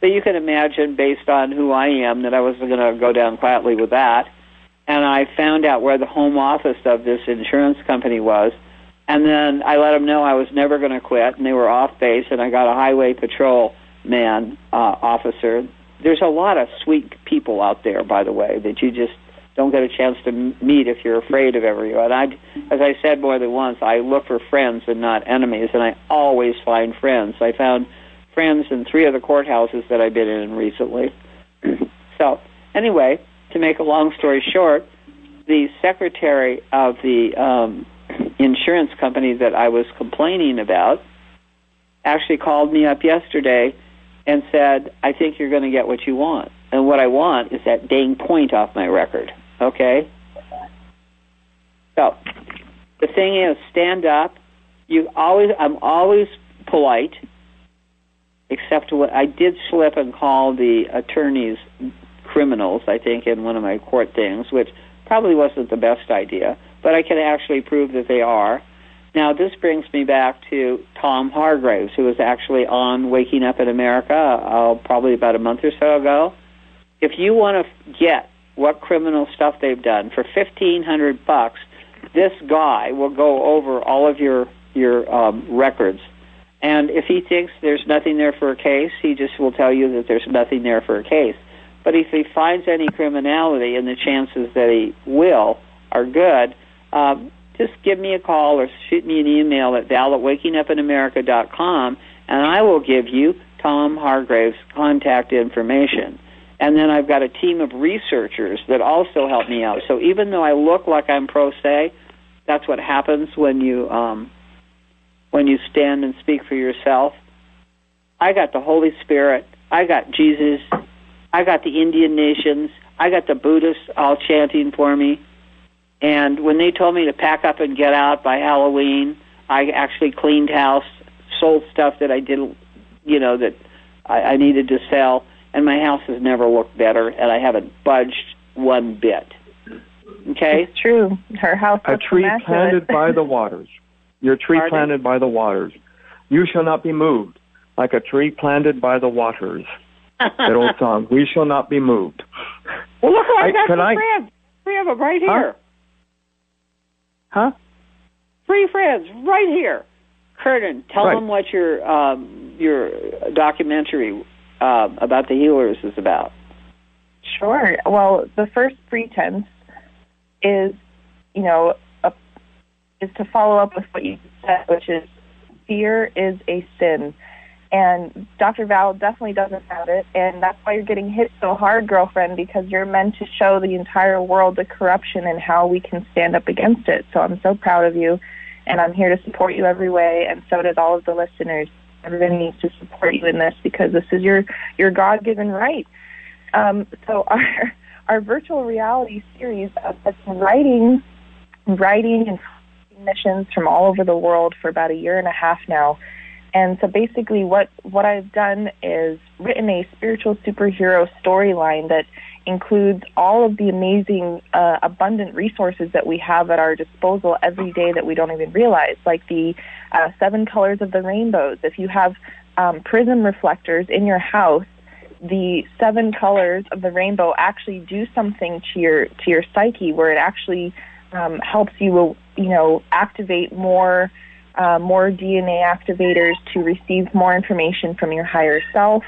C: So you can imagine, based on who I am, that I wasn't going to go down quietly with that. And I found out where the home office of this insurance company was. And then I let them know I was never going to quit, and they were off base. And I got a highway patrol man uh, officer. There's a lot of sweet people out there, by the way, that you just don't get a chance to meet if you're afraid of everyone. I, as I said more than once, I look for friends and not enemies, and I always find friends. I found friends in three other courthouses that I've been in recently. *clears throat* so, anyway, to make a long story short, the secretary of the um, insurance company that I was complaining about actually called me up yesterday and said, I think you're going to get what you want. And what I want is that dang point off my record. Okay? So, the thing is, stand up. You always, I'm always polite except what I did slip and call the attorneys criminals, I think, in one of my court things, which probably wasn't the best idea, but I can actually prove that they are. Now, this brings me back to Tom Hargraves, who was actually on Waking Up in America uh, probably about a month or so ago. If you want to get what criminal stuff they've done for fifteen hundred bucks, this guy will go over all of your your um, records and if he thinks there's nothing there for a case, he just will tell you that there's nothing there for a case. But if he finds any criminality, and the chances that he will are good, um, just give me a call or shoot me an email at val at wakingupinamerica.com, and I will give you Tom Hargrave's contact information. And then I've got a team of researchers that also help me out. So even though I look like I'm pro se, that's what happens when you um, when you stand and speak for yourself. I got the Holy Spirit. I got Jesus. I got the Indian nations. I got the Buddhists all chanting for me. And when they told me to pack up and get out by Halloween, I actually cleaned house, sold stuff that I didn't, you know, that I, I needed to sell, and my house has never looked better, and I haven't budged one bit. Okay,
M: it's true. Her house.
N: A tree planted by the *laughs* waters. Your tree
C: Pardon?
N: planted by the waters. You shall not be moved, like a tree planted by the waters. that old *laughs* song. We shall not be moved.
C: Well, look, I
N: I-
C: got
N: can
C: some
N: I-
C: friends. Three of them right here.
N: Huh?
C: Three friends right here. Kiernan, tell
N: Right.
C: them what your um, your documentary um, about the healers is about.
M: Sure. Well, the first pretense is, you know, a, is to follow up with what you said, which is fear is a sin. And Dr. Val definitely doesn't have it, and that's why you're getting hit so hard, girlfriend, because you're meant to show the entire world the corruption and how we can stand up against it. So I'm so proud of you, and I'm here to support you every way, and so does all of the listeners. Everybody needs to support you in this because this is your your God-given right. Um, so *laughs* our our virtual reality series been writing, writing and missions from all over the world for about a year and a half now. And so basically, what what I've done is written a spiritual superhero storyline that includes all of the amazing, uh, abundant resources that we have at our disposal every day that we don't even realize, like the uh, seven colors of the rainbows. If you have um, prism reflectors in your house, the seven colors of the rainbow actually do something to your to your psyche, where it actually um, helps you, you know, activate more uh, more DNA activators to receive more information from your higher self,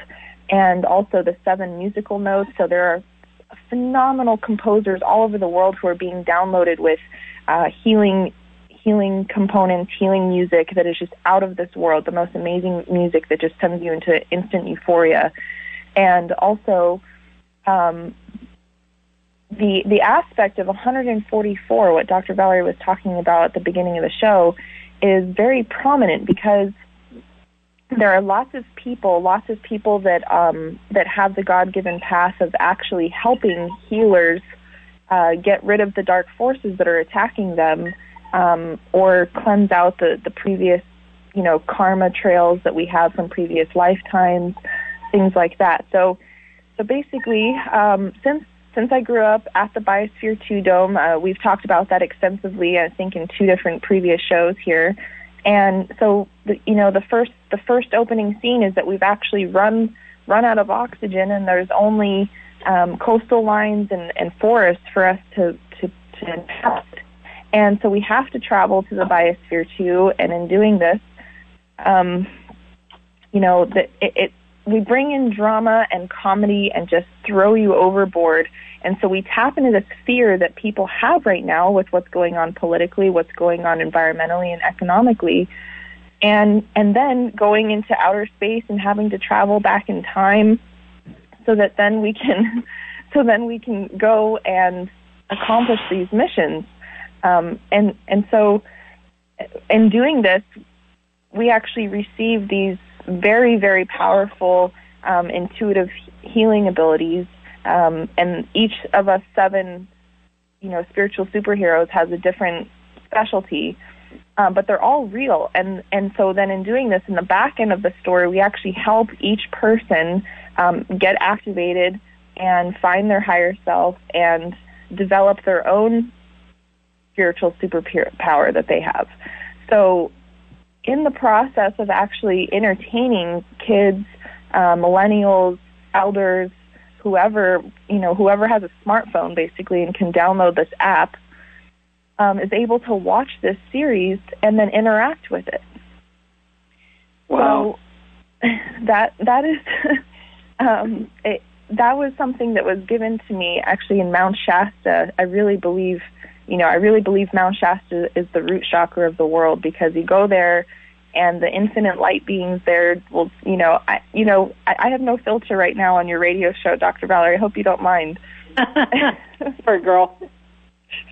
M: and also the seven musical notes. So there are phenomenal composers all over the world who are being downloaded with uh, healing healing components, healing music that is just out of this world. The most amazing music that just sends you into instant euphoria, and also. Um, the the aspect of 144, what Dr. Valerie was talking about at the beginning of the show, is very prominent because there are lots of people, lots of people that um, that have the God-given path of actually helping healers uh, get rid of the dark forces that are attacking them, um, or cleanse out the the previous, you know, karma trails that we have from previous lifetimes, things like that. So, so basically, um, since since I grew up at the Biosphere 2 Dome, uh, we've talked about that extensively, I think, in two different previous shows here. And so, the, you know, the first the first opening scene is that we've actually run run out of oxygen, and there's only um, coastal lines and, and forests for us to to, to inhabit. And so we have to travel to the Biosphere 2, and in doing this, um, you know, the, it, it we bring in drama and comedy and just throw you overboard. And so we tap into this fear that people have right now with what's going on politically, what's going on environmentally and economically. And and then going into outer space and having to travel back in time so that then we can *laughs* so then we can go and accomplish these missions. Um, and and so in doing this, we actually receive these very, very powerful um, intuitive healing abilities. Um, and each of us seven, you know, spiritual superheroes has a different specialty, um, but they're all real. And and so then in doing this, in the back end of the story, we actually help each person um, get activated and find their higher self and develop their own spiritual superpower that they have. So in the process of actually entertaining kids, uh, millennials, elders, whoever you know, whoever has a smartphone basically and can download this app, um, is able to watch this series and then interact with it.
C: Wow.
M: So *laughs* that that is *laughs* um, it, that was something that was given to me actually in Mount Shasta. I really believe you know, I really believe Mount Shasta is the root chakra of the world because you go there and the infinite light beings there will, you know, I, you know, I, I have no filter right now on your radio show, Dr. Valerie. I hope you don't mind. *laughs*
C: For a girl.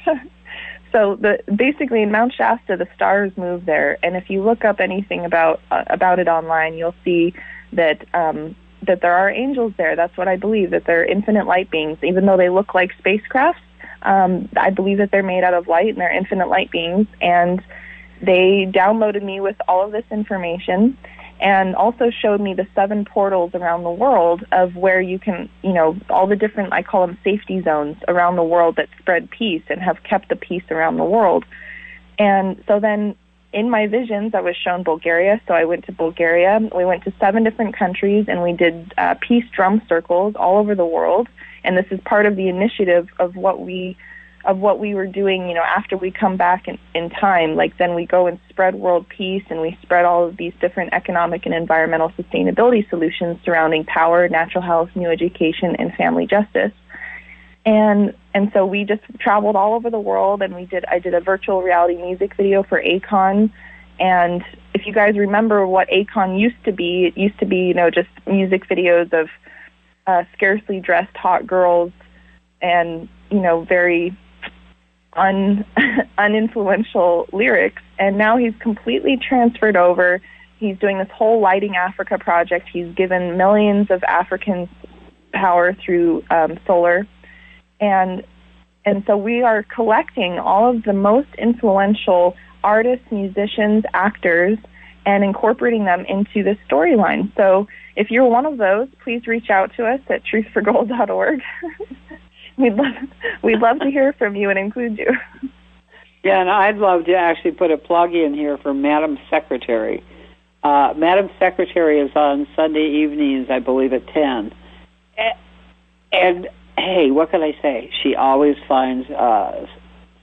C: *laughs*
M: so the basically in Mount Shasta, the stars move there, and if you look up anything about uh, about it online, you'll see that um, that there are angels there. That's what I believe. That they're infinite light beings, even though they look like spacecrafts. Um, I believe that they're made out of light and they're infinite light beings. And they downloaded me with all of this information and also showed me the seven portals around the world of where you can, you know, all the different, I call them safety zones around the world that spread peace and have kept the peace around the world. And so then in my visions, I was shown Bulgaria. So I went to Bulgaria. We went to seven different countries and we did uh, peace drum circles all over the world and this is part of the initiative of what we of what we were doing, you know, after we come back in, in time, like then we go and spread world peace and we spread all of these different economic and environmental sustainability solutions surrounding power, natural health, new education, and family justice. And and so we just traveled all over the world and we did I did a virtual reality music video for Akon and if you guys remember what Akon used to be, it used to be, you know, just music videos of uh, scarcely dressed hot girls and you know very un *laughs* uninfluential lyrics and now he's completely transferred over. He's doing this whole lighting africa project. He's given millions of africans power through um, solar. And and so we are collecting all of the most influential artists musicians actors and incorporating them into this storyline. So if you're one of those, please reach out to us at truthforgold.org. *laughs* we'd love we'd love to hear from you and include you.
C: Yeah, and I'd love to actually put a plug in here for Madam Secretary. Uh, Madam Secretary is on Sunday evenings, I believe, at ten. And, and hey, what can I say? She always finds uh,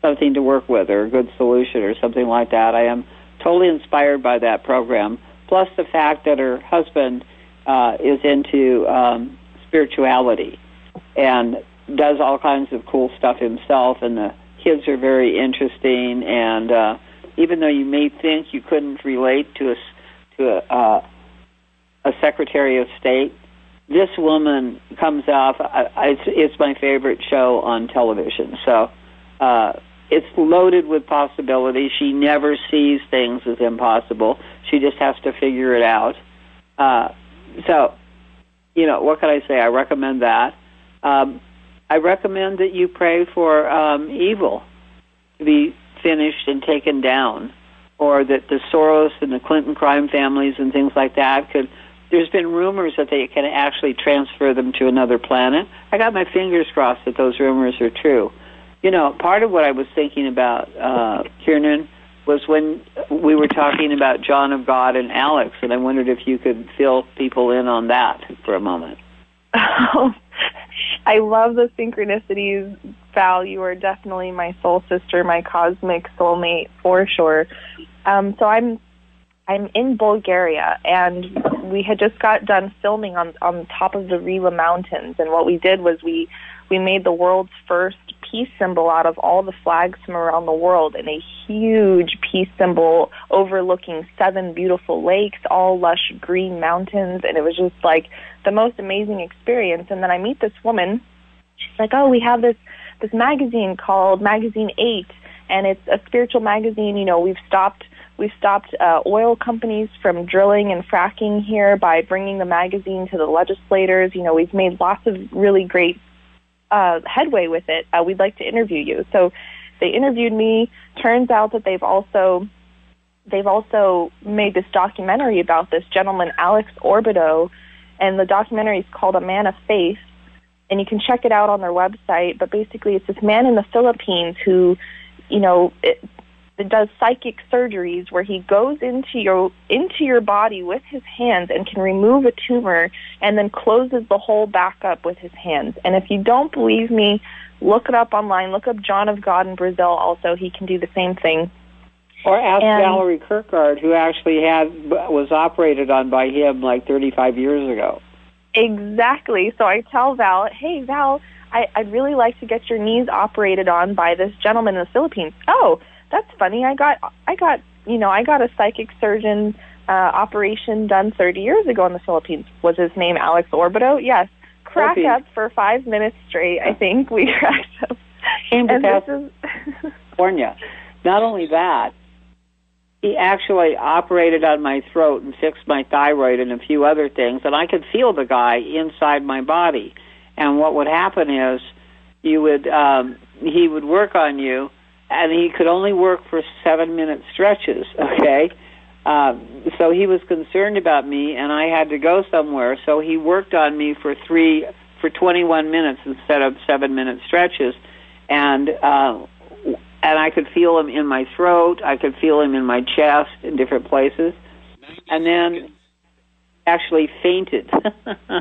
C: something to work with, or a good solution, or something like that. I am totally inspired by that program. Plus the fact that her husband uh, is into um, spirituality and does all kinds of cool stuff himself, and the kids are very interesting. And uh, even though you may think you couldn't relate to a to a, uh, a Secretary of State, this woman comes off. I, I, it's, it's my favorite show on television. So. Uh, it's loaded with possibilities. She never sees things as impossible. She just has to figure it out. Uh, so, you know, what can I say? I recommend that. Um, I recommend that you pray for um, evil to be finished and taken down. or that the Soros and the Clinton crime families and things like that could. There's been rumors that they can actually transfer them to another planet. I got my fingers crossed that those rumors are true. You know, part of what I was thinking about, uh, Kiernan, was when we were talking about John of God and Alex, and I wondered if you could fill people in on that for a moment. *laughs*
M: I love the synchronicities, Val. You are definitely my soul sister, my cosmic soulmate for sure. Um, so I'm I'm in Bulgaria, and we had just got done filming on on top of the Rila Mountains. And what we did was we we made the world's first peace symbol out of all the flags from around the world in a huge peace symbol overlooking seven beautiful lakes, all lush green mountains, and it was just like the most amazing experience. And then I meet this woman. She's like, "Oh, we have this this magazine called Magazine 8 and it's a spiritual magazine. You know, we've stopped we've stopped uh, oil companies from drilling and fracking here by bringing the magazine to the legislators. You know, we've made lots of really great uh, headway with it. Uh, we'd like to interview you. So they interviewed me. Turns out that they've also they've also made this documentary about this gentleman, Alex Orbito, and the documentary is called A Man of Faith. And you can check it out on their website. But basically, it's this man in the Philippines who, you know, it, does psychic surgeries where he goes into your into your body with his hands and can remove a tumor and then closes the hole back up with his hands. And if you don't believe me, look it up online. Look up John of God in Brazil. Also, he can do the same thing.
C: Or ask
M: And-
C: Valerie Kirkgaard, who actually had was operated on by him like 35 years ago.
M: Exactly. So I tell Val, hey Val, I, I'd really like to get your knees operated on by this gentleman in the Philippines. Oh, that's funny. I got I got you know, I got a psychic surgeon uh, operation done 30 years ago in the Philippines. Was his name Alex Orbito? Yes. Crack
C: Philippines.
M: up for five minutes straight. I think *laughs* we cracked up.
C: Came to
M: And this
C: Pas- California. *laughs* Not only that, he actually operated on my throat and fixed my thyroid and a few other things, and I could feel the guy inside my body. And what would happen is, you would um, he would work on you, and he could only work for seven minute stretches. *laughs* Okay. Um, so he was concerned about me, and I had to go somewhere. So he worked on me for three, for 21 minutes instead of seven minute stretches, and uh, and I could feel him in my throat. I could feel him in my chest in different places, and then actually fainted.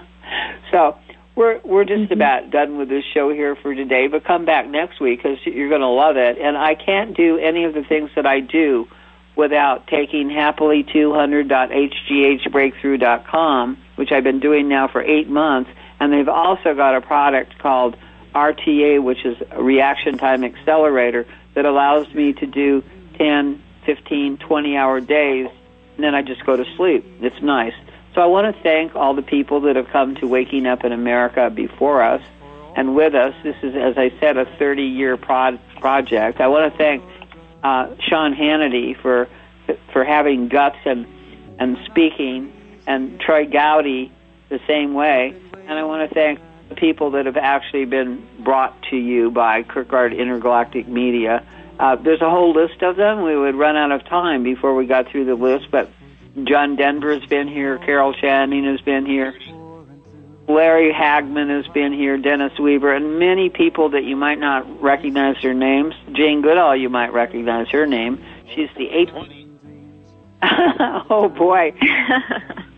C: *laughs* so we're we're just mm-hmm. about done with this show here for today. But come back next week because you're going to love it. And I can't do any of the things that I do without taking happily200.hghbreakthrough.com, which I've been doing now for eight months. And they've also got a product called RTA, which is a reaction time accelerator that allows me to do 10, 15, 20 hour days, and then I just go to sleep. It's nice. So I want to thank all the people that have come to Waking Up in America before us and with us. This is, as I said, a 30 year prod- project. I want to thank uh, Sean Hannity for for having guts and and speaking, and Trey Gowdy the same way. And I want to thank people that have actually been brought to you by Kirkgaard Intergalactic Media. Uh, there's a whole list of them. We would run out of time before we got through the list, but John Denver's been here, Carol Channing has been here, Larry Hagman has been here, Dennis Weaver, and many people that you might not recognize their names. Jane Goodall, you might recognize her name. She's the eighth. *laughs* oh boy. *laughs*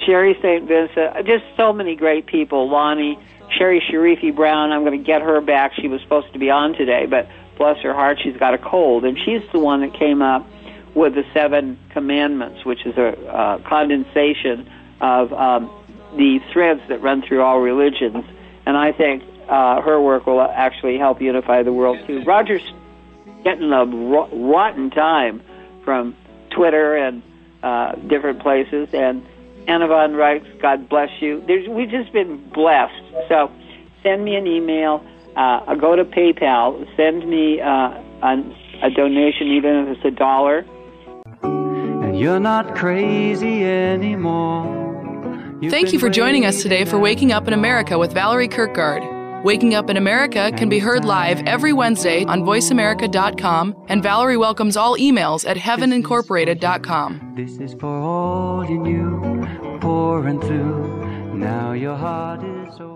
C: Sherry St. Vincent, just so many great people. Lonnie, Sherry Sharifi Brown, I'm going to get her back. She was supposed to be on today, but bless her heart, she's got a cold. And she's the one that came up with the Seven Commandments, which is a uh, condensation of um, the threads that run through all religions. And I think uh, her work will actually help unify the world, too. Roger's getting a ro- rotten time from Twitter and uh, different places. And Anna Von Reitz, God bless you. There's, we've just been blessed. So send me an email. Uh, go to PayPal. Send me uh, an, a donation, even if it's a dollar.
B: And you're not crazy anymore.
A: Thank you for joining us today for Waking Up in America with Valerie Kirkgaard. Waking Up in America can be heard live every Wednesday on voiceamerica.com, and Valerie welcomes all emails at heavenincorporated.com.
B: This is for all you pouring through. Now your heart is open.